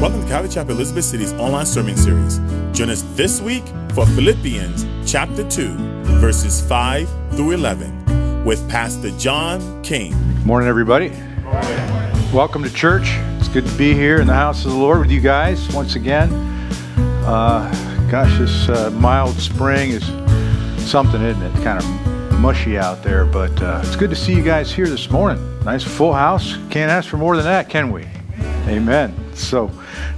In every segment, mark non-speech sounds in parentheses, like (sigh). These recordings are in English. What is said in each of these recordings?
Welcome to Calvary Chapel Elizabeth City's online sermon series. Join us this week for Philippians chapter 2, verses 5 through 11, with Pastor John King. Morning, everybody. Welcome to church. It's good to be here in the house of the Lord with you guys once again. Uh, gosh, this uh, mild spring is something, isn't it? It's kind of mushy out there, but uh, it's good to see you guys here this morning. Nice full house. Can't ask for more than that, can we? Amen. So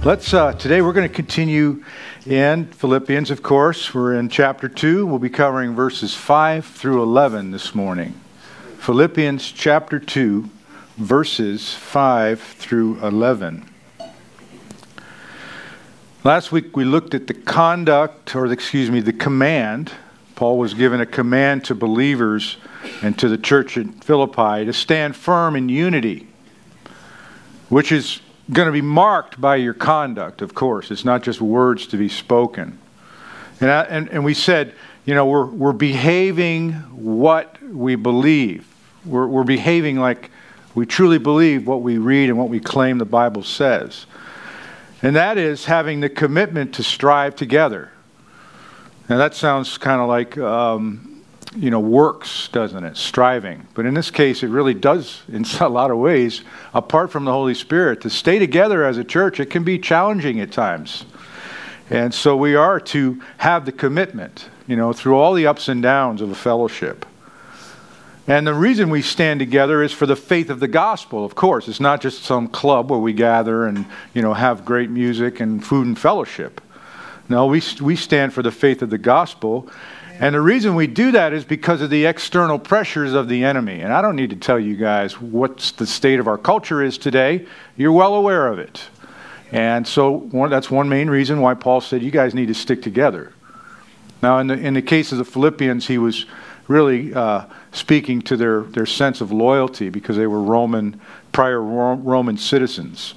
let's, uh, today we're going to continue in Philippians, of course. We're in chapter 2. We'll be covering verses 5 through 11 this morning. Philippians chapter 2, verses 5 through 11. Last week we looked at the conduct, or excuse me, the command. Paul was given a command to believers and to the church in Philippi to stand firm in unity, which is going to be marked by your conduct, of course. It's not just words to be spoken. And, I, and, and we said, you know, we're, we're behaving what we believe. We're, we're behaving like we truly believe what we read and what we claim the Bible says. And that is having the commitment to strive together. Now, that sounds kind of like um, you know, works, doesn't it? Striving. But in this case, it really does, in (laughs) a lot of ways, apart from the Holy Spirit. To stay together as a church, it can be challenging at times. And so we are to have the commitment, you know, through all the ups and downs of a fellowship. And the reason we stand together is for the faith of the gospel, of course. It's not just some club where we gather and, you know, have great music and food and fellowship. No, we, we stand for the faith of the gospel. And the reason we do that is because of the external pressures of the enemy. And I don't need to tell you guys what the state of our culture is today. You're well aware of it. And so one, that's one main reason why Paul said you guys need to stick together. Now, in the, in the case of the Philippians, he was really uh, speaking to their, their sense of loyalty because they were Roman, prior Roman citizens.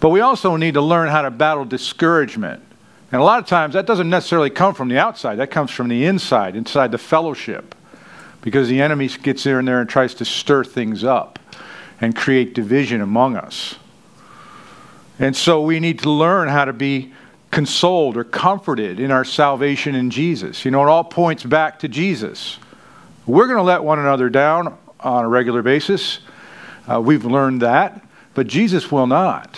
But we also need to learn how to battle discouragement. And a lot of times that doesn't necessarily come from the outside, that comes from the inside, inside the fellowship. Because the enemy gets in there and tries to stir things up and create division among us. And so we need to learn how to be consoled or comforted in our salvation in Jesus. You know, it all points back to Jesus. We're going to let one another down on a regular basis. Uh, we've learned that. But Jesus will not.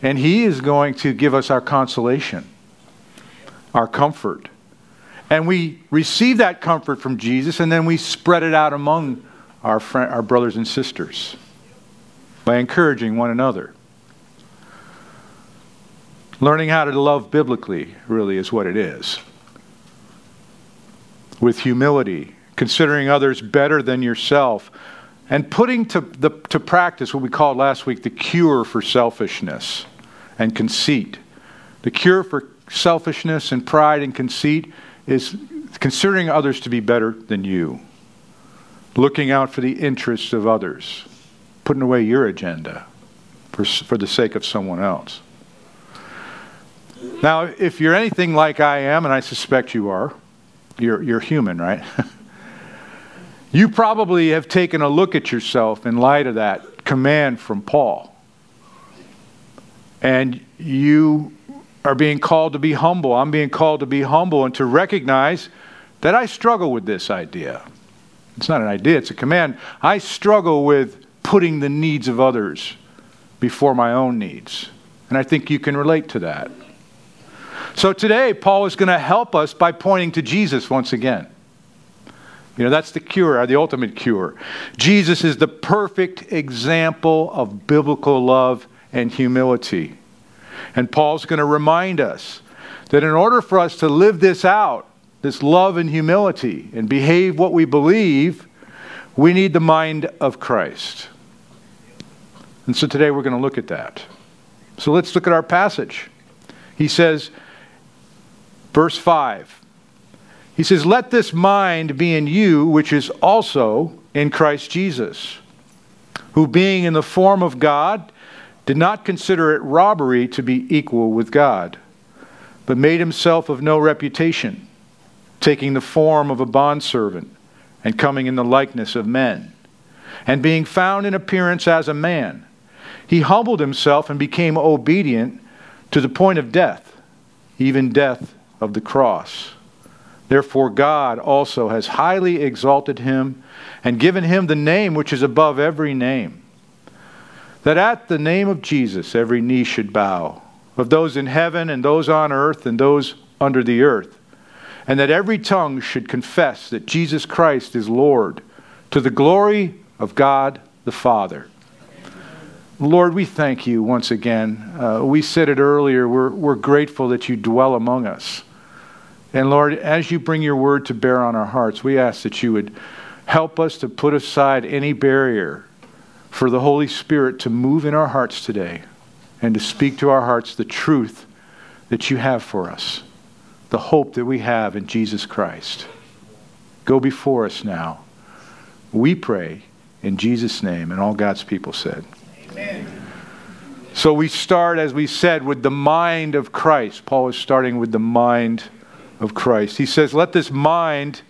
And He is going to give us our consolation our comfort. And we receive that comfort from Jesus, and then we spread it out among our, friend, our brothers and sisters by encouraging one another. Learning how to love biblically really is what it is. With humility, considering others better than yourself, and putting to, the, to practice what we called last week the cure for selfishness and conceit. The cure for selfishness and pride and conceit is considering others to be better than you, looking out for the interests of others, putting away your agenda for, for the sake of someone else. Now, if you're anything like I am, and I suspect you are, you're, you're human, right? (laughs) you probably have taken a look at yourself in light of that command from Paul. And you are being called to be humble. I'm being called to be humble and to recognize that I struggle with this idea. It's not an idea, it's a command. I struggle with putting the needs of others before my own needs. And I think you can relate to that. So today, Paul is going to help us by pointing to Jesus once again. You know, that's the cure, the ultimate cure. Jesus is the perfect example of biblical love and humility. And Paul's going to remind us that in order for us to live this out, this love and humility, and behave what we believe, we need the mind of Christ. And so today we're going to look at that. So let's look at our passage. He says, verse 5, he says, Let this mind be in you, which is also in Christ Jesus, who being in the form of God, did not consider it robbery to be equal with God, but made himself of no reputation, taking the form of a bondservant and coming in the likeness of men. And being found in appearance as a man, he humbled himself and became obedient to the point of death, even death of the cross. Therefore, God also has highly exalted him and given him the name which is above every name, that at the name of Jesus every knee should bow, of those in heaven and those on earth and those under the earth, and that every tongue should confess that Jesus Christ is Lord, to the glory of God the Father. Lord, we thank you once again. Uh, we said it earlier, we're, we're grateful that you dwell among us. And Lord, as you bring your word to bear on our hearts, we ask that you would help us to put aside any barrier for the Holy Spirit to move in our hearts today and to speak to our hearts the truth that you have for us, the hope that we have in Jesus Christ. Go before us now. We pray in Jesus' name, and all God's people said. Amen. So we start, as we said, with the mind of Christ. Paul is starting with the mind of Christ. He says, Let this mind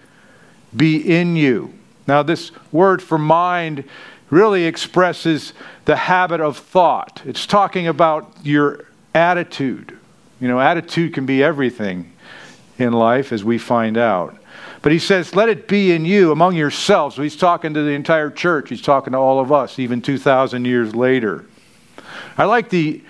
be in you. Now, this word for mind really expresses the habit of thought. It's talking about your attitude. You know, attitude can be everything in life, as we find out. But he says, let it be in you among yourselves. So he's talking to the entire church. He's talking to all of us, even 2,000 years later. I like the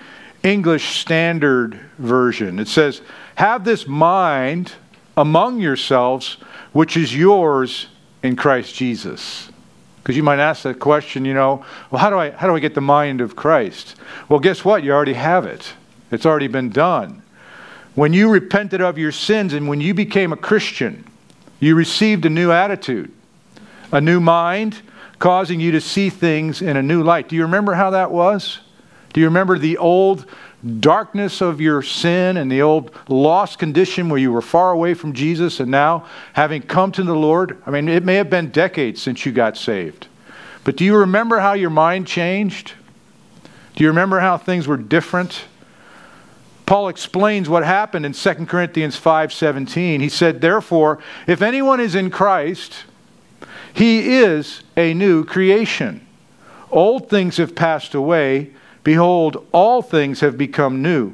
English Standard Version. It says, Have this mind among yourselves, which is yours in Christ Jesus. Because you might ask that question, you know, well, how do, I, how do I get the mind of Christ? Well, guess what? You already have it, it's already been done. When you repented of your sins and when you became a Christian, you received a new attitude, a new mind, causing you to see things in a new light. Do you remember how that was? Do you remember the old darkness of your sin and the old lost condition where you were far away from Jesus and now having come to the Lord? I mean, it may have been decades since you got saved. But do you remember how your mind changed? Do you remember how things were different? Paul explains what happened in 2 Corinthians 5:17. He said, "Therefore, if anyone is in Christ, he is a new creation. Old things have passed away; behold, all things have become new."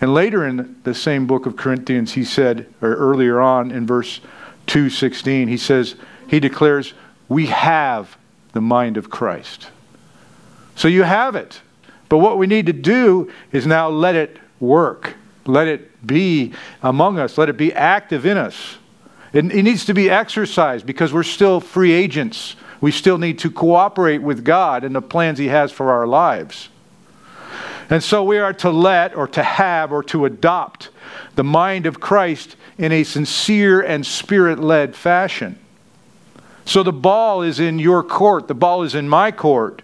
And later in the same book of Corinthians, he said, or earlier on in verse 2:16, he says, he declares, "We have the mind of Christ." So you have it. But what we need to do is now let it work. Let it be among us. Let it be active in us. It, it needs to be exercised because we're still free agents. We still need to cooperate with God and the plans He has for our lives. And so we are to let or to have or to adopt the mind of Christ in a sincere and spirit led fashion. So the ball is in your court, the ball is in my court.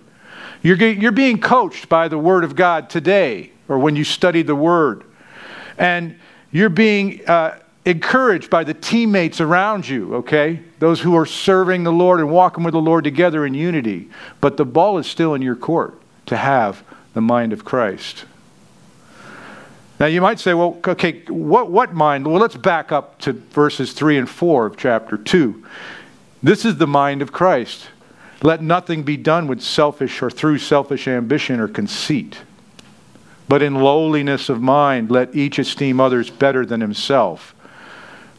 You're, you're being coached by the Word of God today, or when you study the Word. And you're being uh, encouraged by the teammates around you, okay? Those who are serving the Lord and walking with the Lord together in unity. But the ball is still in your court to have the mind of Christ. Now you might say, well, okay, what, what mind? Well, let's back up to verses 3 and 4 of chapter 2. This is the mind of Christ. Let nothing be done with selfish or through selfish ambition or conceit. But in lowliness of mind, let each esteem others better than himself.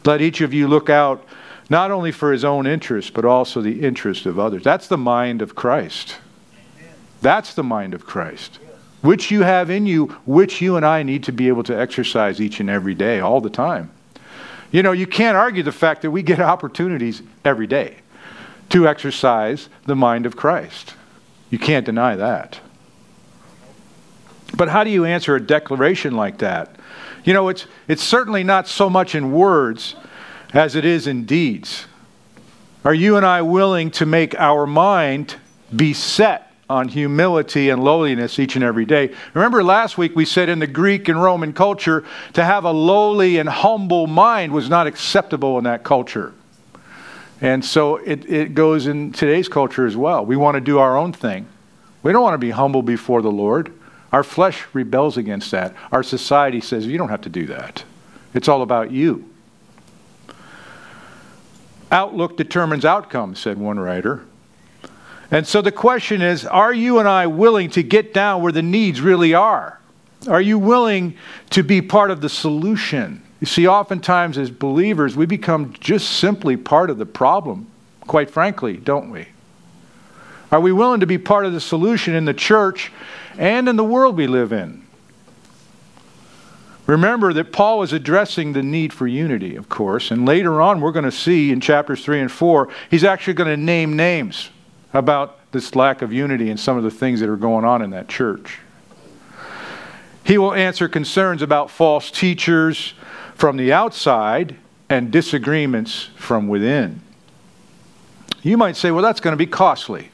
Let each of you look out not only for his own interest, but also the interest of others. That's the mind of Christ. That's the mind of Christ, which you have in you, which you and I need to be able to exercise each and every day, all the time. You know, you can't argue the fact that we get (laughs) opportunities every day to exercise the mind of Christ. You can't deny that. But how do you answer a declaration like that? You know, it's, it's certainly not so much in words as it is in deeds. Are you and I willing to make our mind be set on humility and lowliness each and every day? Remember last week we said in the Greek and Roman culture, to have a lowly and humble mind was not acceptable in that culture. And so it, it goes in today's culture as well. We want to do our own thing. We don't want to be humble before the Lord. Our flesh rebels against that. Our society says, you don't have to do that. It's all about you. Outlook determines outcome, said one writer. And so the question is are you and I willing to get down where the needs really are? Are you willing to be part of the solution? You see, oftentimes as believers, we become just simply part of the problem, quite frankly, don't we? Are we willing to be part of the solution in the church and in the world we live in? Remember that Paul is addressing the need for unity, of course, and later on we're going to see in chapters 3 and 4, he's actually going to name names about this lack of unity and some of the things that are going on in that church. He will answer concerns about false teachers from the outside and disagreements from within. You might say, well, that's going to be costly.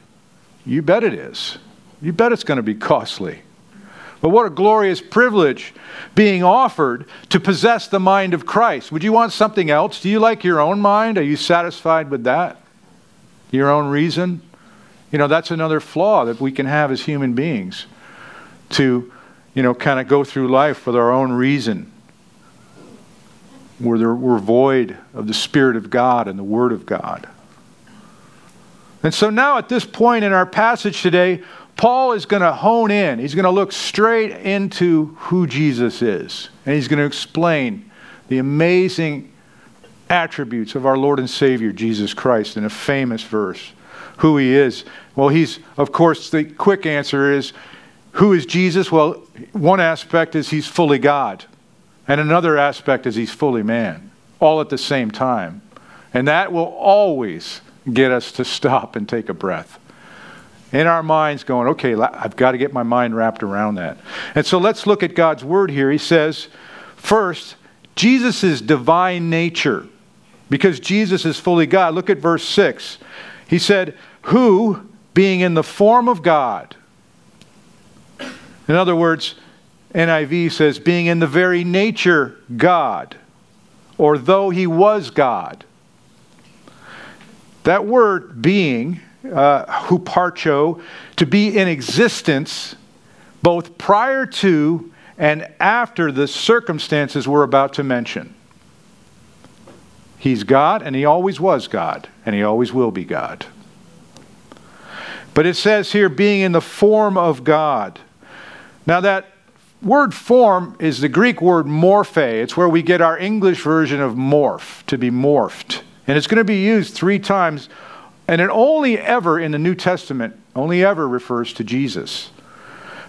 You bet it is. You bet it's going to be costly. But what a glorious privilege being offered to possess the mind of Christ. Would you want something else? Do you like your own mind? Are you satisfied with that? Your own reason? You know, that's another flaw that we can have as human beings to, you know, kind of go through life with our own reason. Where we're void of the Spirit of God and the Word of God. And so now, at this point in our passage today, Paul is going to hone in. He's going to look straight into who Jesus is. And he's going to explain the amazing attributes of our Lord and Savior, Jesus Christ, in a famous verse. Who he is. Well, he's, of course, the quick answer is who is Jesus? Well, one aspect is he's fully God, and another aspect is he's fully man, all at the same time. And that will always get us to stop and take a breath in our minds going, okay, I've got to get my mind wrapped around that. And so let's look at God's word here. He says, first, Jesus' divine nature, because Jesus is fully God. Look at verse 6. He said, Who, being in the form of God, in other words, NIV says, being in the very nature God, or though he was God. That word being uh, huparcho, to be in existence both prior to and after the circumstances we're about to mention. He's God, and He always was God, and He always will be God. But it says here, being in the form of God. Now, that word form is the Greek word morphe. It's where we get our English version of morph, to be morphed. And it's going to be used three times and it only ever in the New Testament, only ever refers to Jesus.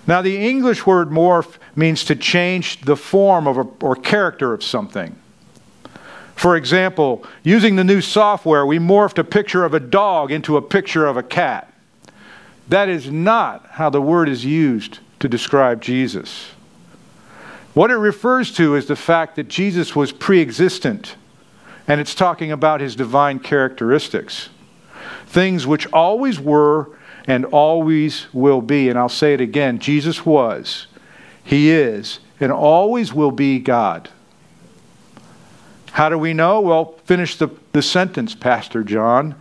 Now, the English word morph means to change the form of a, or character of something. For example, using the new software, we morphed a picture of a dog into a picture of a cat. That is not how the word is used to describe Jesus. What it refers to is the fact that Jesus was pre existent, and it's talking about his divine characteristics things which always were and always will be. And I'll say it again Jesus was, He is, and always will be God. How do we know? Well, finish the, the sentence, Pastor John.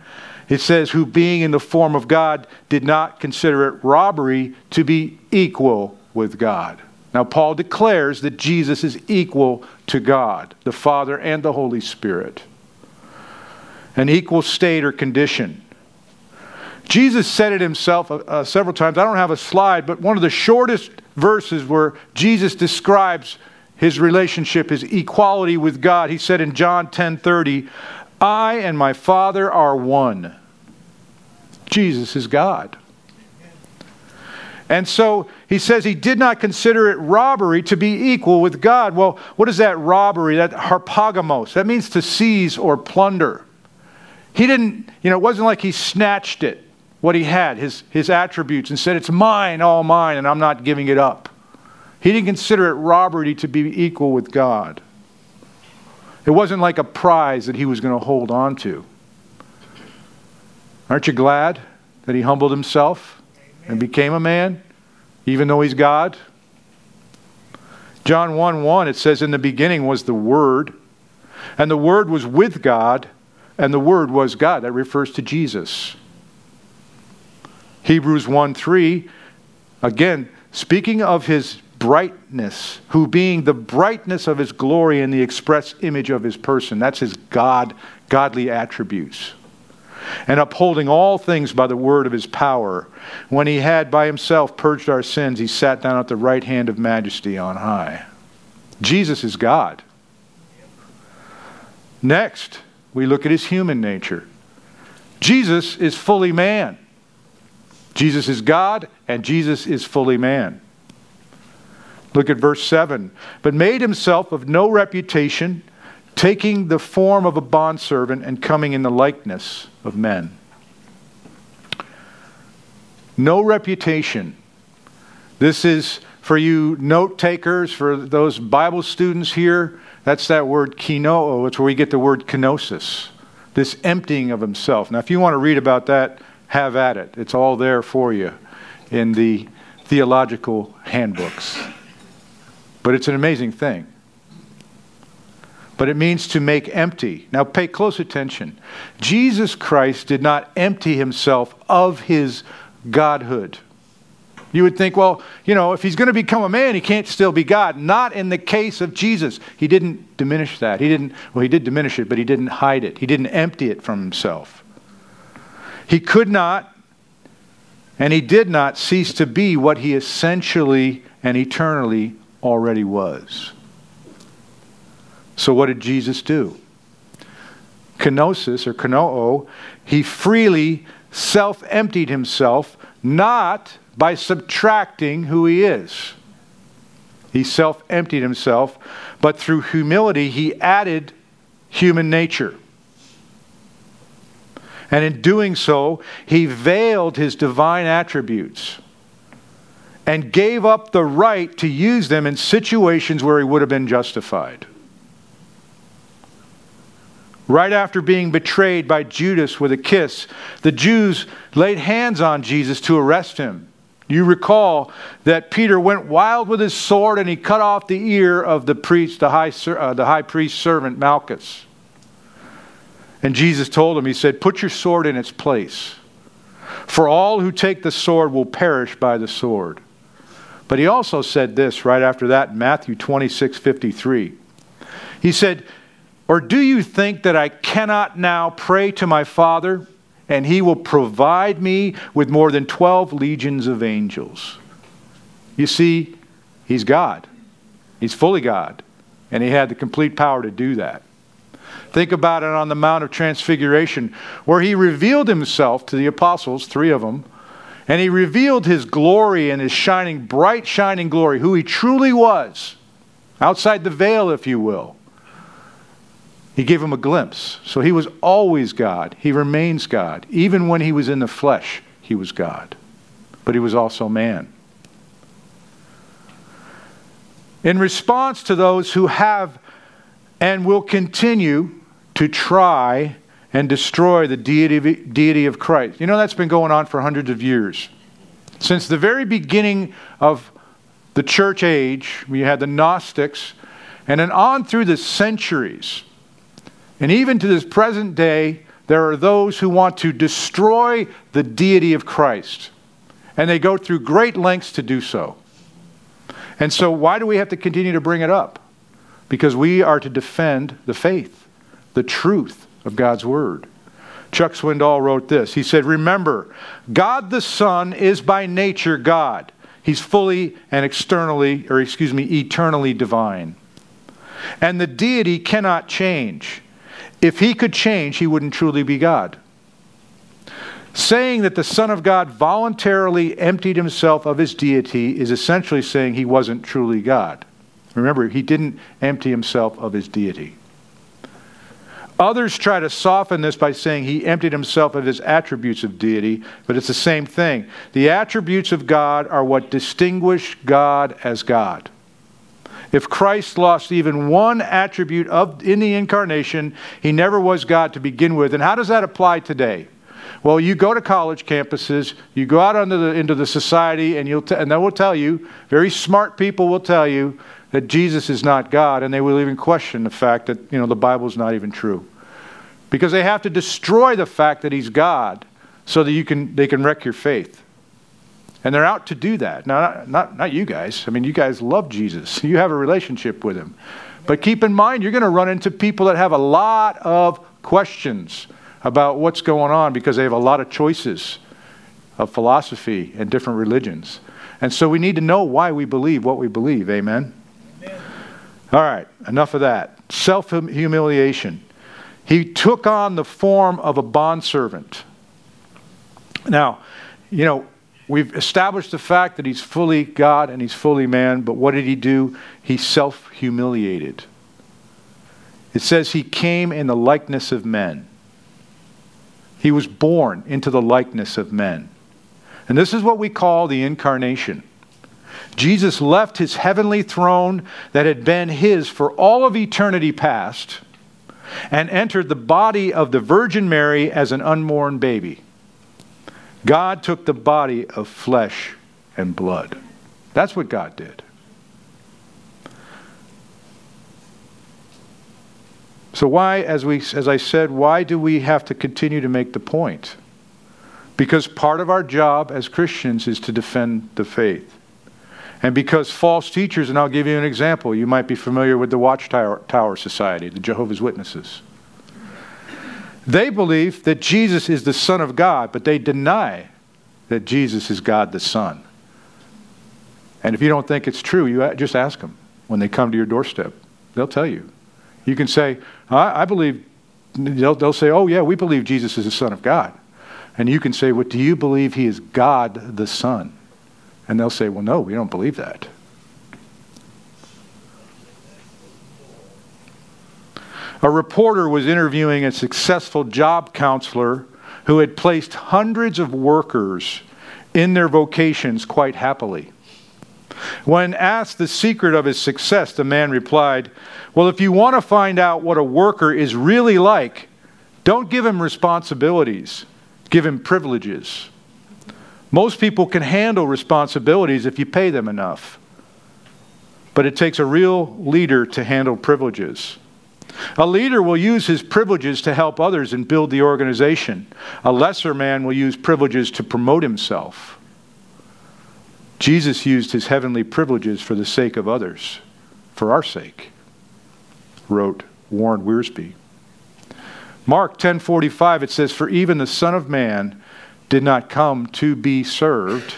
It says, Who being in the form of God did not consider it robbery to be equal with God. Now, Paul declares that Jesus is equal to God, the Father and the Holy Spirit. An equal state or condition. Jesus said it himself uh, uh, several times. I don't have a slide, but one of the shortest verses where Jesus describes his relationship, his equality with God. He said in John 10:30, "I and my Father are one." Jesus is God. And so he says he did not consider it robbery to be equal with God. Well, what is that robbery? That harpagamos. That means to seize or plunder. He didn't, you know, it wasn't like he snatched it what he had, his, his attributes, and said, It's mine, all mine, and I'm not giving it up. He didn't consider it robbery to be equal with God. It wasn't like a prize that he was going to hold on to. Aren't you glad that he humbled himself and became a man, even though he's God? John 1 1, it says, In the beginning was the Word, and the Word was with God, and the Word was God. That refers to Jesus. Hebrews 1 3, again, speaking of his brightness, who being the brightness of his glory and the express image of his person. That's his God, godly attributes. and upholding all things by the word of his power. When he had by himself purged our sins, he sat down at the right hand of majesty on high. Jesus is God. Next, we look at his human nature. Jesus is fully man. Jesus is God, and Jesus is fully man. Look at verse 7. But made himself of no reputation, taking the form of a bondservant and coming in the likeness of men. No reputation. This is for you note takers, for those Bible students here, that's that word kenoo. It's where we get the word kenosis, this emptying of himself. Now, if you want to read about that, have at it. It's all there for you in the theological handbooks. But it's an amazing thing. But it means to make empty. Now, pay close attention. Jesus Christ did not empty himself of his godhood. You would think, well, you know, if he's going to become a man, he can't still be God. Not in the case of Jesus. He didn't diminish that. He didn't, well, he did diminish it, but he didn't hide it. He didn't empty it from himself. He could not and he did not cease to be what he essentially and eternally already was. So, what did Jesus do? Kenosis or kenoo, he freely self emptied himself, not by subtracting who he is. He self emptied himself, but through humility, he added human nature. And in doing so, he veiled his divine attributes and gave up the right to use them in situations where he would have been justified. Right after being betrayed by Judas with a kiss, the Jews laid hands on Jesus to arrest him. You recall that Peter went wild with his sword and he cut off the ear of the priest, the high, uh, the high priest's servant Malchus. And Jesus told him, He said, Put your sword in its place. For all who take the sword will perish by the sword. But he also said this right after that, in Matthew 26 53. He said, Or do you think that I cannot now pray to my Father, and he will provide me with more than 12 legions of angels? You see, he's God. He's fully God, and he had the complete power to do that. Think about it on the Mount of Transfiguration, where he revealed himself to the apostles, three of them, and he revealed his glory and his shining, bright, shining glory, who he truly was, outside the veil, if you will. He gave him a glimpse. So he was always God. He remains God. Even when he was in the flesh, he was God. But he was also man. In response to those who have and will continue to try and destroy the deity of, deity of Christ. You know, that's been going on for hundreds of years. Since the very beginning of the church age, we had the Gnostics, and then on through the centuries, and even to this present day, there are those who want to destroy the deity of Christ. And they go through great lengths to do so. And so, why do we have to continue to bring it up? Because we are to defend the faith, the truth, of God's Word. Chuck Swindoll wrote this. He said, Remember, God the Son is by nature God. He's fully and externally, or excuse me, eternally divine. And the deity cannot change. If he could change, he wouldn't truly be God. Saying that the Son of God voluntarily emptied himself of his deity is essentially saying he wasn't truly God. Remember, he didn't empty himself of his deity. Others try to soften this by saying he emptied himself of his attributes of deity, but it's the same thing. The attributes of God are what distinguish God as God. If Christ lost even one attribute of, in the incarnation, he never was God to begin with. And how does that apply today? Well, you go to college campuses, you go out the, into the society, and, you'll t- and they will tell you, very smart people will tell you, that Jesus is not God, and they will even question the fact that you know the Bible is not even true, because they have to destroy the fact that He's God so that you can they can wreck your faith, and they're out to do that. Now, not, not, not you guys. I mean, you guys love Jesus. (laughs) You have a relationship with Him, but keep in mind you're going to run into people that have a lot of questions about what's going on because they have a lot of choices of philosophy and different religions. And so we need to know why we believe what we believe. Amen? Amen. All right, enough of that. Self humiliation. He took on the form of a bondservant. Now, you know, we've established the fact that he's fully God and he's fully man, but what did he do? He self humiliated. It says he came in the likeness of men. He was born into the likeness of men. And this is what we call the incarnation. Jesus left his heavenly throne that had been his for all of eternity past and entered the body of the Virgin Mary as an unborn baby. God took the body of flesh and blood. That's what God did. So why as we as I said, why do we have to continue to make the point? Because part of our job as Christians is to defend the faith. And because false teachers, and I'll give you an example, you might be familiar with the Watchtower Tower Society, the Jehovah's Witnesses. They believe that Jesus is the Son of God, but they deny that Jesus is God the Son. And if you don't think it's true, you just ask them when they come to your doorstep. They'll tell you. You can say, I, I believe, they'll, they'll say, Oh, yeah, we believe Jesus is the Son of God. And you can say, Well, do you believe he is God the Son? And they'll say, Well, no, we don't believe that. A reporter was interviewing a successful job counselor who had placed hundreds of workers in their vocations quite happily. When asked the secret of his success, the man replied, Well, if you want to find out what a worker is really like, don't give him responsibilities, give him privileges. Most people can handle responsibilities if you pay them enough. But it takes a real leader to handle privileges. A leader will use his privileges to help others and build the organization. A lesser man will use privileges to promote himself. Jesus used his heavenly privileges for the sake of others, for our sake, wrote Warren Wiersbe. Mark 10:45 it says for even the son of man did not come to be served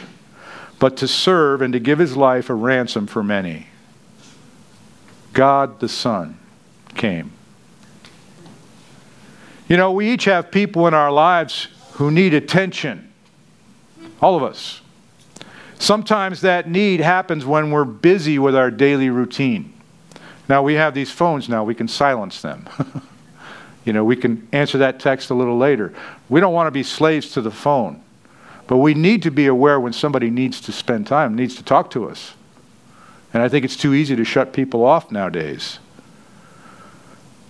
but to serve and to give his life a ransom for many. God the Son came. You know, we each have people in our lives who need attention. All of us. Sometimes that need happens when we're busy with our daily routine. Now, we have these phones now, we can silence them. (laughs) you know, we can answer that text a little later. We don't want to be slaves to the phone. But we need to be aware when somebody needs to spend time, needs to talk to us. And I think it's too easy to shut people off nowadays.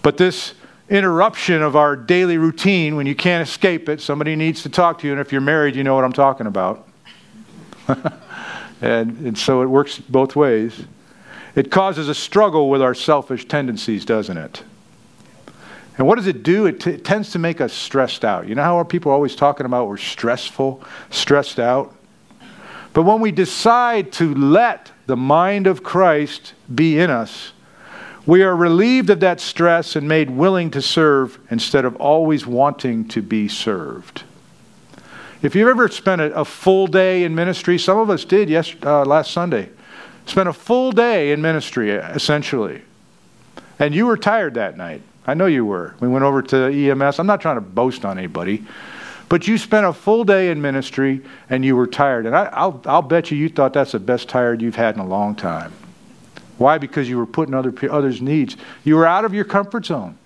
But this interruption of our daily routine, when you can't escape it, somebody needs to talk to you. And if you're married, you know what I'm talking about. (laughs) and, and so it works both ways. It causes a struggle with our selfish tendencies, doesn't it? And what does it do? It, t- it, tends to make us stressed out. You know how our people are always talking about we're stressful, stressed out? But when we decide to let the mind of Christ be in us, we are relieved of that stress and made willing to serve instead of always wanting to be served. If you've ever spent a, a full day in ministry, some of us did yes, uh, last Sunday, spent a full day in ministry essentially, and you were tired that night. I know you were. We went over to EMS. I'm not trying to boast on anybody, but you spent a full day in ministry and you were tired. And I, will I'll bet you you thought that's the best tired you've had in a long time. Why? Because you were putting other others' needs. You were out of your comfort zone.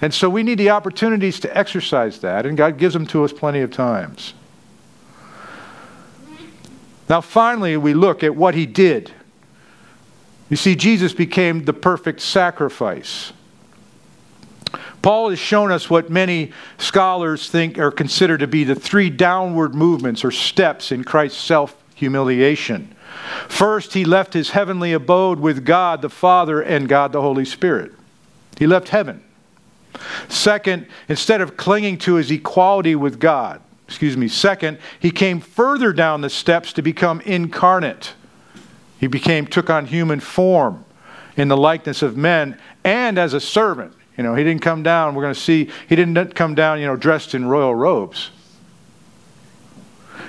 And so we need the opportunities to exercise that, and God gives them to us plenty of times. Now, finally, we look at what he did. You see, Jesus became the perfect sacrifice. Paul has shown us what many scholars think are considered to be the three downward movements or steps in Christ's self humiliation. First, he left his heavenly abode with God the Father and God the Holy Spirit. He left heaven. Second, instead of clinging to his equality with God, excuse me, second, he came further down the steps to become incarnate. He became took on human form in the likeness of men and as a servant. You know, he didn't come down. We're going to see, he didn't come down, you know, dressed in royal robes.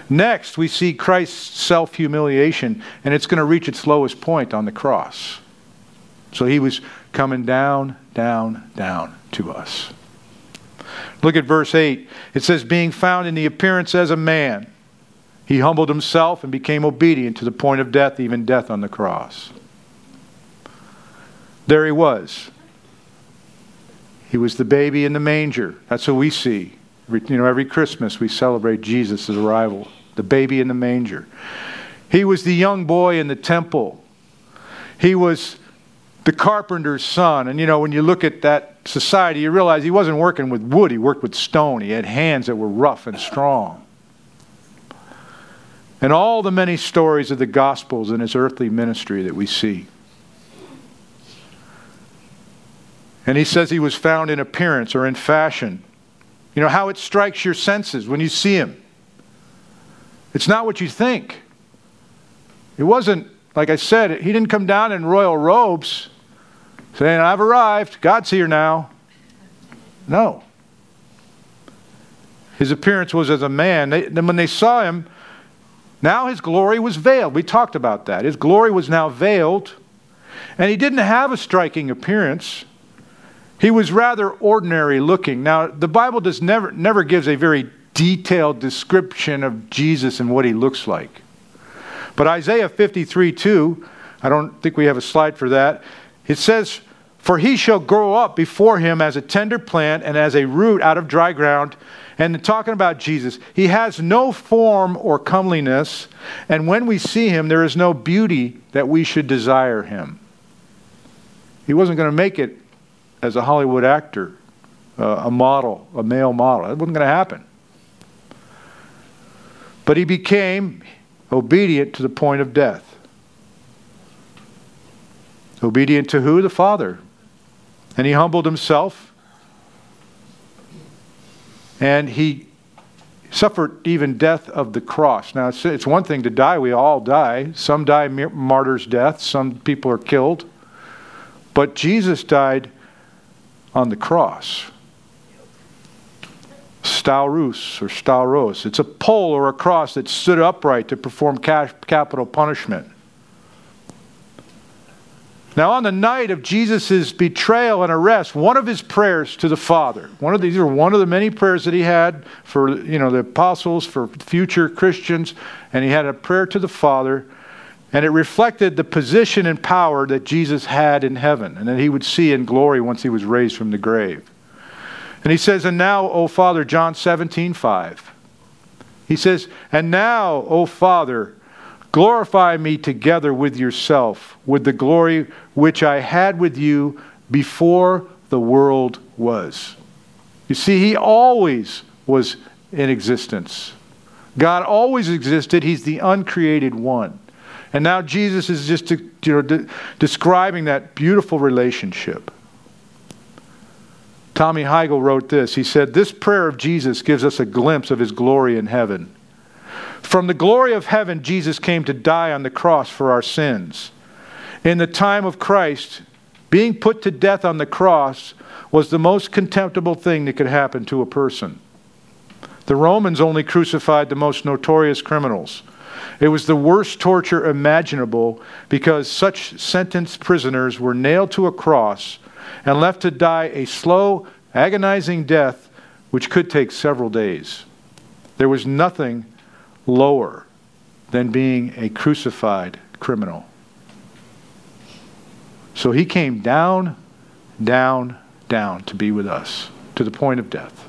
Next, we see Christ's self humiliation, and it's going to reach its lowest point on the cross. So he was coming down, down, down to us. Look at verse 8. It says, Being found in the appearance as a man, he humbled himself and became obedient to the point of death, even death on the cross. There he was. He was the baby in the manger. That's what we see. You know, every Christmas we celebrate Jesus' arrival, the baby in the manger. He was the young boy in the temple. He was the carpenter's son. And you know, when you look at that society, you realize he wasn't working with wood, he worked with stone. He had hands that were rough and strong. And all the many stories of the Gospels and his earthly ministry that we see. And he says he was found in appearance or in fashion. You know how it strikes your senses when you see him. It's not what you think. It wasn't, like I said, he didn't come down in royal robes saying, I've arrived, God's here now. No. His appearance was as a man. Then when they saw him, now his glory was veiled. We talked about that. His glory was now veiled, and he didn't have a striking appearance. He was rather ordinary looking. Now, the Bible does never, never gives a very detailed description of Jesus and what he looks like. But Isaiah 53 2, I don't think we have a slide for that. It says, For he shall grow up before him as a tender plant and as a root out of dry ground. And talking about Jesus, he has no form or comeliness, and when we see him, there is no beauty that we should desire him. He wasn't going to make it as a Hollywood actor, uh, a model, a male model. That wasn't going to happen. But he became obedient to the point of death. Obedient to who? The Father. And he humbled himself. And he suffered even death of the cross. Now, it's, it's one thing to die. We all die. Some die martyr's death. Some people are killed. But Jesus died on the cross. Staurus or stauros. It's a pole or a cross that stood upright to perform capital punishment. Now, on the night of Jesus' betrayal and arrest, one of his prayers to the Father, one of these are one of the many prayers that he had for you know the apostles, for future Christians, and he had a prayer to the Father and it reflected the position and power that Jesus had in heaven and that he would see in glory once he was raised from the grave. And he says, And now, O Father, John 17, 5. He says, And now, O Father, glorify me together with yourself, with the glory which I had with you before the world was. You see, he always was in existence. God always existed. He's the uncreated one. And now Jesus is just you know, de- describing that beautiful relationship. Tommy Heigl wrote this. He said, This prayer of Jesus gives us a glimpse of his glory in heaven. From the glory of heaven, Jesus came to die on the cross for our sins. In the time of Christ, being put to death on the cross was the most contemptible thing that could happen to a person. The Romans only crucified the most notorious criminals. It was the worst torture imaginable because such sentenced prisoners were nailed to a cross and left to die a slow, agonizing death which could take several days. There was nothing lower than being a crucified criminal. So he came down, down, down to be with us to the point of death.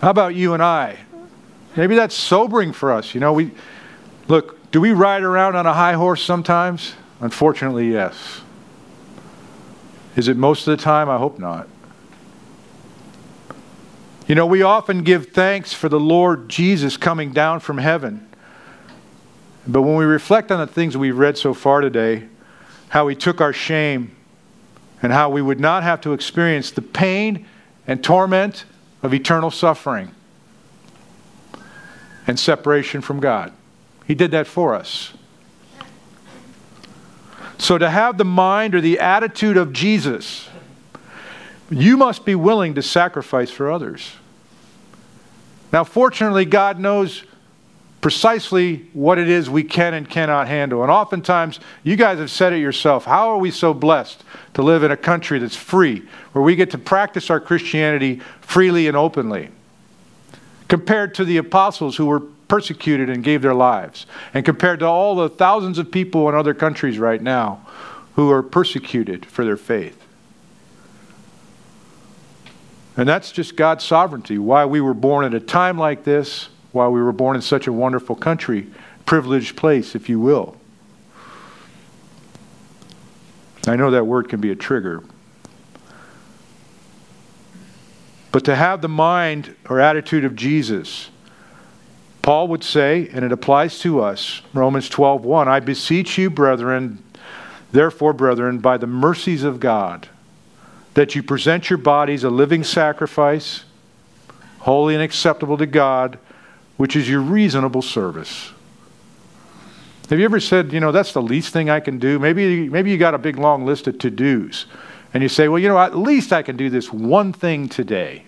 How about you and I? Maybe that's sobering for us. You know, we look, do we ride around on a high horse sometimes? Unfortunately, yes. Is it most of the time? I hope not. You know, we often give thanks for the Lord Jesus coming down from heaven. But when we reflect on the things we've read so far today, how he took our shame and how we would not have to experience the pain and torment of eternal suffering and separation from God. He did that for us. So, to have the mind or the attitude of Jesus, you must be willing to sacrifice for others. Now, fortunately, God knows precisely what it is we can and cannot handle. And oftentimes, you guys have said it yourself how are we so blessed to live in a country that's free, where we get to practice our Christianity freely and openly? Compared to the apostles who were persecuted and gave their lives, and compared to all the thousands of people in other countries right now who are persecuted for their faith. And that's just God's sovereignty, why we were born at a time like this, why we were born in such a wonderful country, privileged place, if you will. I know that word can be a trigger. But to have the mind or attitude of Jesus, Paul would say, and it applies to us, Romans 12:1, I beseech you, brethren, therefore, brethren, by the mercies of God, that you present your bodies a living sacrifice, holy and acceptable to God, which is your reasonable service. Have you ever said, you know, that's the least thing I can do? Maybe, maybe you got a big long list of to dos. And you say, well, you know, at least I can do this one thing today.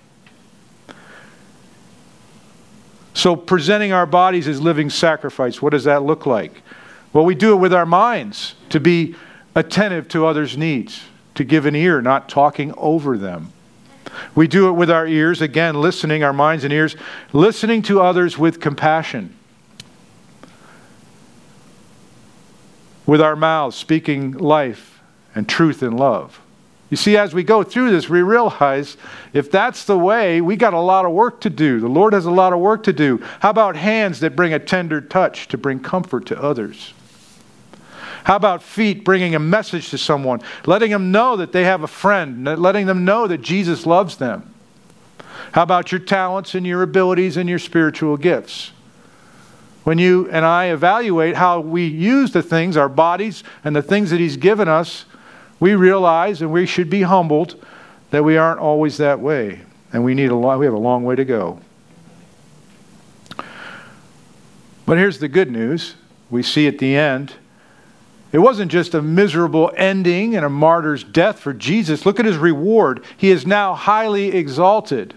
So, presenting our bodies as living sacrifice, what does that look like? Well, we do it with our minds to be attentive to others' needs to give an ear, not talking over them. We do it with our ears, again, listening, our minds and ears, listening to others with compassion. With our mouths, speaking life and truth and love. You see, as we go through this, we realize if that's the way, we got a lot of work to do. The Lord has a lot of work to do. How about hands that bring a tender touch to bring comfort to others? How about feet bringing a message to someone, letting them know that they have a friend, letting them know that Jesus loves them? How about your talents and your abilities and your spiritual gifts? When you and I evaluate how we use the things, our bodies, and the things that He's given us, we realize and we should be humbled that we aren't always that way. And we need a lot, we have a long way to go. But here's the good news. We see at the end it wasn't just a miserable ending and a martyr's death for Jesus. Look at his reward. He is now highly exalted.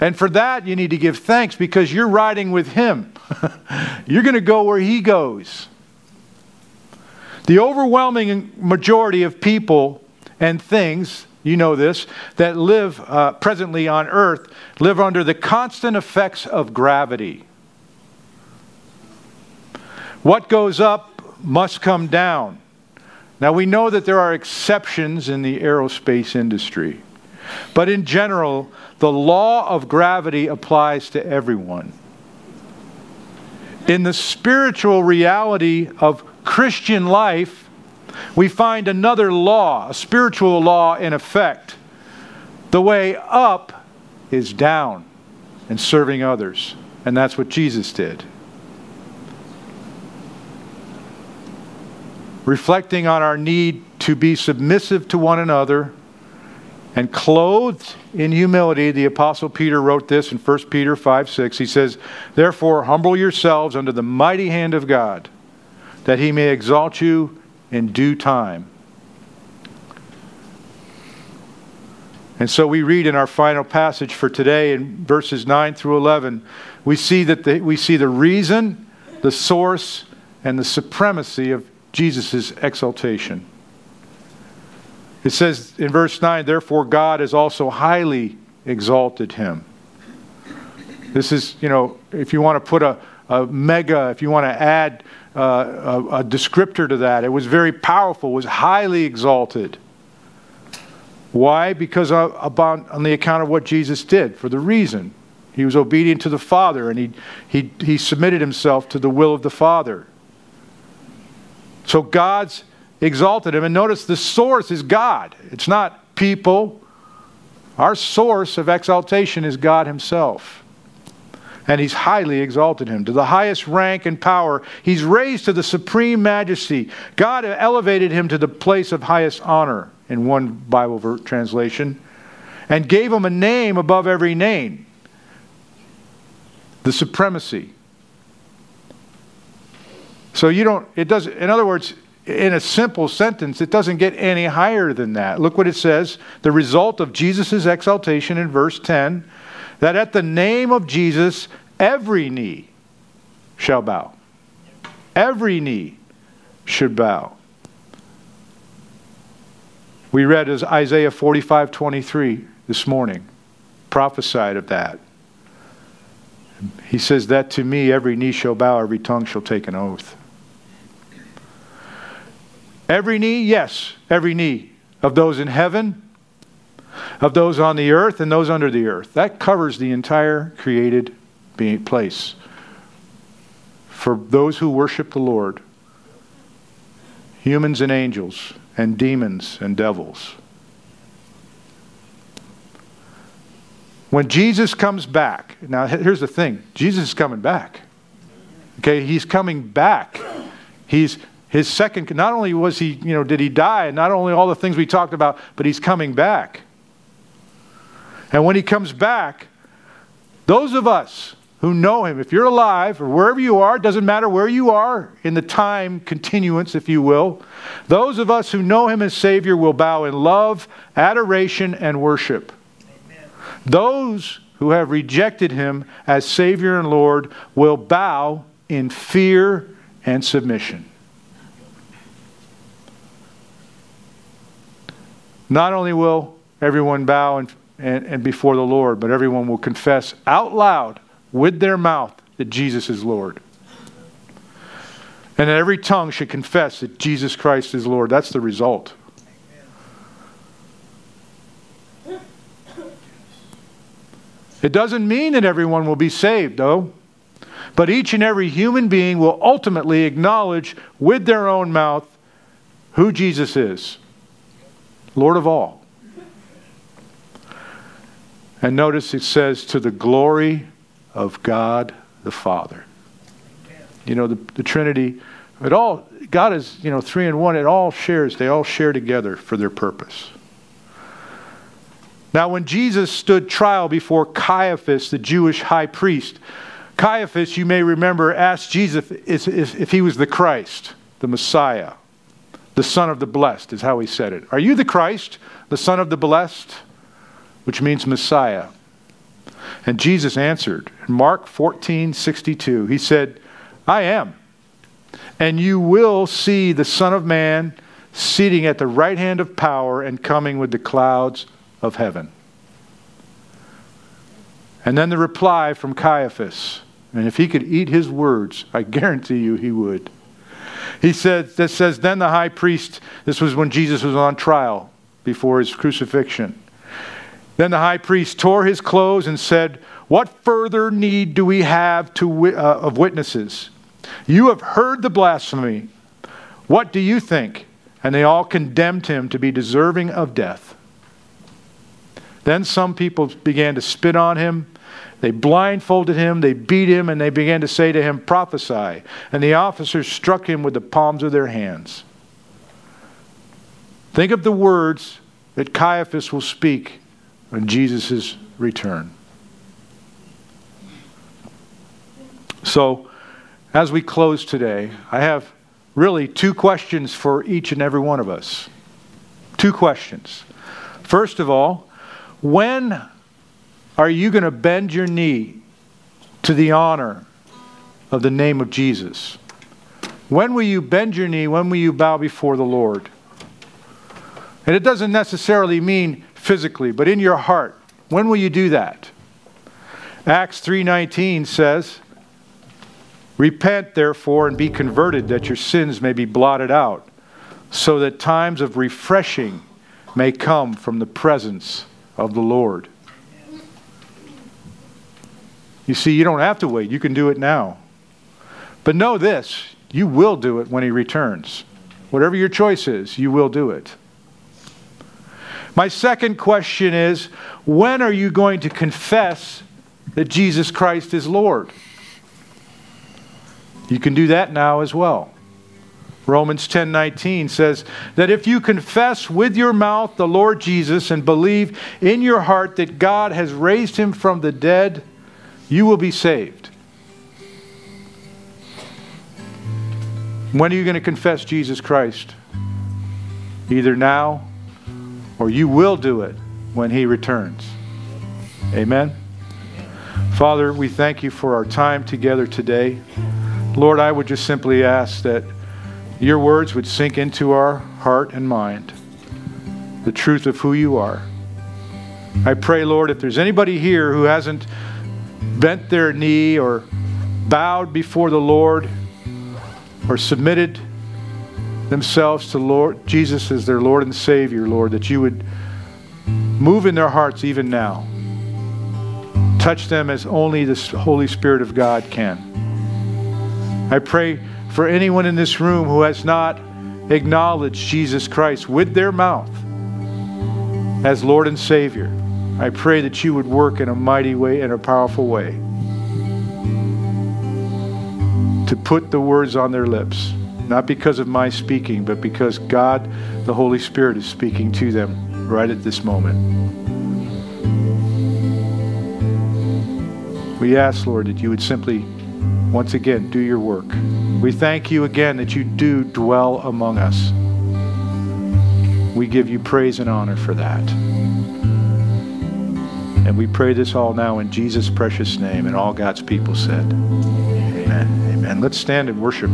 And for that, you need to give thanks because you're riding with him. (laughs) you're going to go where he goes. The overwhelming majority of people and things, you know this, that live uh, presently on earth live under the constant effects of gravity. What goes up must come down. Now, we know that there are exceptions in the aerospace industry, but in general, the law of gravity applies to everyone. In the spiritual reality of Christian life, we find another law, a spiritual law in effect. The way up is down and serving others. And that's what Jesus did. Reflecting on our need to be submissive to one another and clothed in humility, the Apostle Peter wrote this in 1 Peter 5 6. He says, Therefore, humble yourselves under the mighty hand of God, that he may exalt you in due time. And so we read in our final passage for today in verses 9 through 11, we see that the, we see the reason, the source, and the supremacy of Jesus' exaltation. It says in verse 9, therefore God has also highly exalted him. This is, you know, if you want to put a, a mega, if you want to add uh, a, a descriptor to that, it was very powerful, was highly exalted. Why? Because of, about, on the account of what Jesus did, for the reason. He was obedient to the Father and he, he, he submitted himself to the will of the Father. So God's exalted him. And notice the source is God, it's not people. Our source of exaltation is God Himself. And He's highly exalted him to the highest rank and power. He's raised to the supreme majesty. God elevated him to the place of highest honor in one Bible translation and gave him a name above every name the supremacy so you don't, it does, in other words, in a simple sentence, it doesn't get any higher than that. Look what it says the result of Jesus' exaltation in verse 10 that at the name of Jesus, every knee shall bow. Every knee should bow. We read as Isaiah 45 23 this morning, prophesied of that. He says, That to me every knee shall bow, every tongue shall take an oath. Every knee, yes, every knee of those in heaven, of those on the earth, and those under the earth. That covers the entire created place for those who worship the Lord humans and angels, and demons and devils. When Jesus comes back, now here's the thing Jesus is coming back. Okay, he's coming back. He's his second not only was he, you know, did he die, and not only all the things we talked about, but he's coming back. And when he comes back, those of us who know him, if you're alive or wherever you are, doesn't matter where you are in the time continuance, if you will, those of us who know him as Savior will bow in love, adoration, and worship. Amen. Those who have rejected him as Savior and Lord will bow in fear and submission. Not only will everyone bow and, and, and before the Lord, but everyone will confess out loud with their mouth that Jesus is Lord. And that every tongue should confess that Jesus Christ is Lord. That's the result. It doesn't mean that everyone will be saved, though. But each and every human being will ultimately acknowledge with their own mouth who Jesus is Lord of all. And notice it says, to the glory of God the Father. You know, the, the Trinity, it all, God is, you know, three in one. It all shares, they all share together for their purpose. Now, when Jesus stood trial before Caiaphas, the Jewish high priest, Caiaphas, you may remember, asked Jesus if, if, if he was the Christ, the Messiah, the Son of the Blessed, is how he said it. Are you the Christ, the Son of the Blessed? Which means Messiah. And Jesus answered, in Mark 14 62, he said, I am. And you will see the Son of Man sitting at the right hand of power and coming with the clouds of heaven. And then the reply from Caiaphas, and if he could eat his words, I guarantee you he would. He said, says, Then the high priest, this was when Jesus was on trial before his crucifixion. Then the high priest tore his clothes and said, What further need do we have to, uh, of witnesses? You have heard the blasphemy. What do you think? And they all condemned him to be deserving of death. Then some people began to spit on him. They blindfolded him, they beat him, and they began to say to him, Prophesy. And the officers struck him with the palms of their hands. Think of the words that Caiaphas will speak on Jesus' return. So, as we close today, I have really two questions for each and every one of us. Two questions. First of all, when are you going to bend your knee to the honor of the name of Jesus? When will you bend your knee? When will you bow before the Lord? And it doesn't necessarily mean physically, but in your heart. When will you do that? Acts 3:19 says, "Repent therefore and be converted that your sins may be blotted out, so that times of refreshing may come from the presence of the Lord." You see, you don't have to wait. You can do it now. But know this, you will do it when he returns. Whatever your choice is, you will do it. My second question is when are you going to confess that Jesus Christ is Lord? You can do that now as well. Romans 10:19 says that if you confess with your mouth the Lord Jesus and believe in your heart that God has raised him from the dead, you will be saved. When are you going to confess Jesus Christ? Either now or you will do it when He returns. Amen. Father, we thank you for our time together today. Lord, I would just simply ask that your words would sink into our heart and mind the truth of who you are. I pray, Lord, if there's anybody here who hasn't bent their knee or bowed before the Lord or submitted themselves to Lord Jesus as their Lord and Savior, Lord, that you would move in their hearts even now. Touch them as only the Holy Spirit of God can. I pray for anyone in this room who has not acknowledged Jesus Christ with their mouth as Lord and Savior. I pray that you would work in a mighty way, in a powerful way, to put the words on their lips, not because of my speaking, but because God, the Holy Spirit, is speaking to them right at this moment. We ask, Lord, that you would simply, once again, do your work. We thank you again that you do dwell among us. We give you praise and honor for that. And we pray this all now in Jesus' precious name, and all God's people said, Amen. Amen. Let's stand and worship.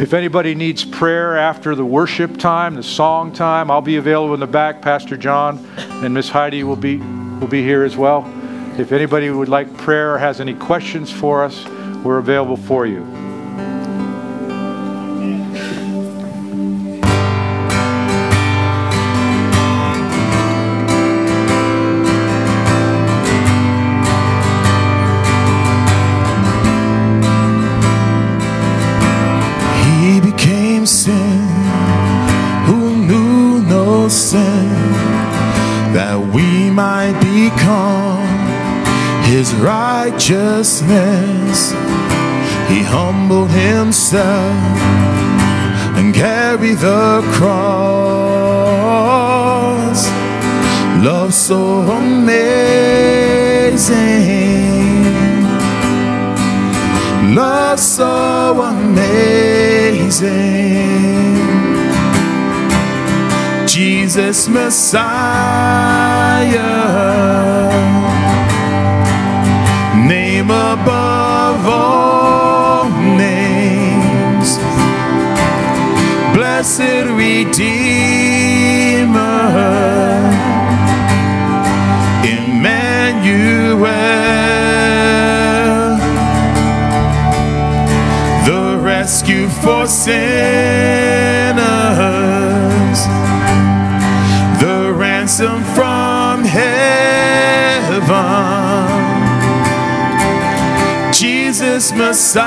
If anybody needs prayer after the worship time, the song time, I'll be available in the back. Pastor John and Miss Heidi will be will be here as well. If anybody would like prayer or has any questions for us, we're available for you. Jesus Messiah. Name above all names. Blessed Redeemer, Emmanuel, the rescue for sinners, Jesus Messiah,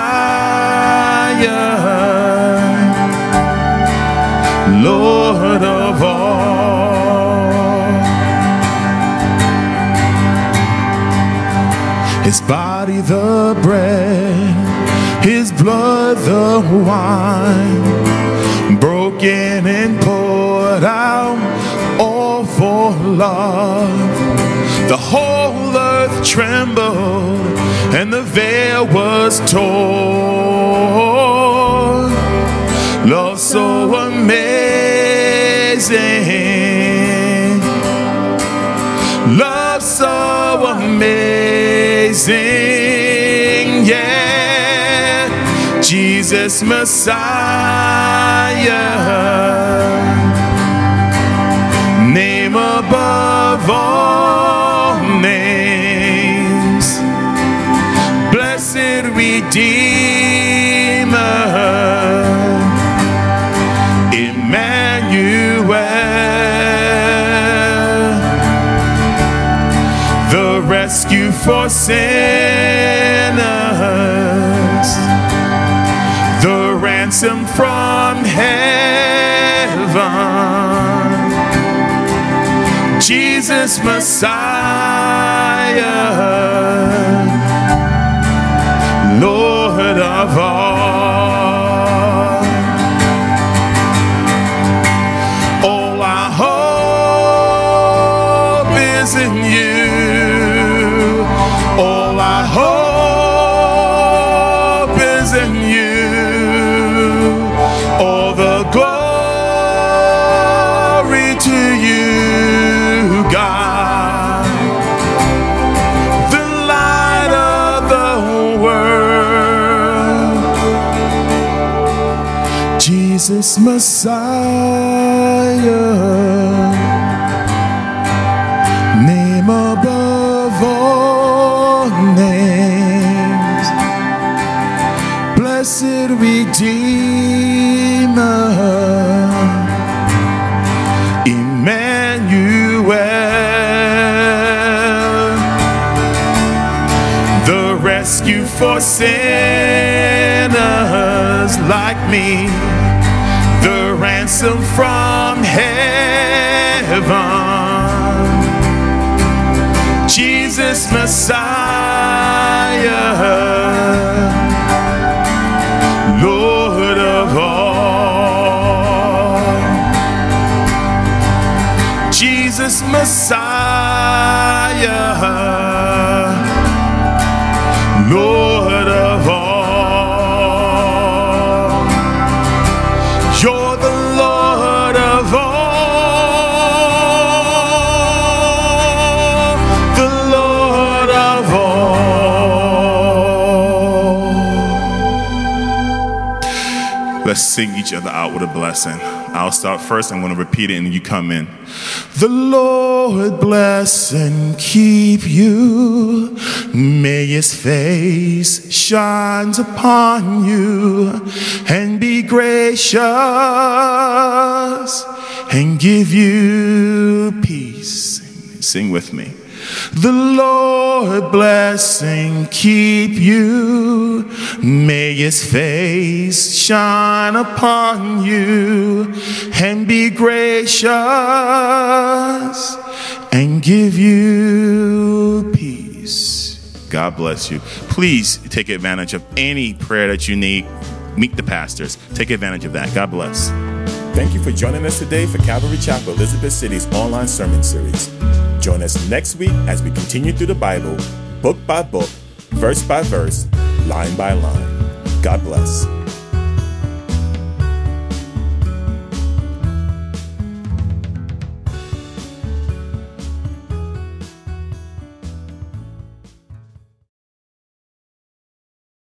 Lord of all. His body the bread, his blood the wine, broken and poured out all for love. The whole earth trembled and the veil was torn. Love so amazing. Love so amazing. Yeah. Jesus Messiah. Name above all for sinners, the ransom from heaven, Jesus Messiah. Lord of all. Jesus Messiah, name above all names, blessed Redeemer, Emmanuel, the rescue for sinners like me, ransom from heaven. Jesus Messiah, Lord of all. Jesus Messiah, Lord Sing each other out with a blessing. I'll start first. I'm going to repeat it and you come in. The Lord bless and keep you. May his face shine upon you and be gracious and give you peace. Sing with me. The Lord bless and keep you. May his face shine upon you and be gracious and give you peace. God bless you. Please take advantage of any prayer that you need. Meet the pastors. Take advantage of that. God bless. Thank you for joining us today for Calvary Chapel Elizabeth City's online sermon series. Join us next week as we continue through the Bible, book by book, verse by verse, line by line. God bless.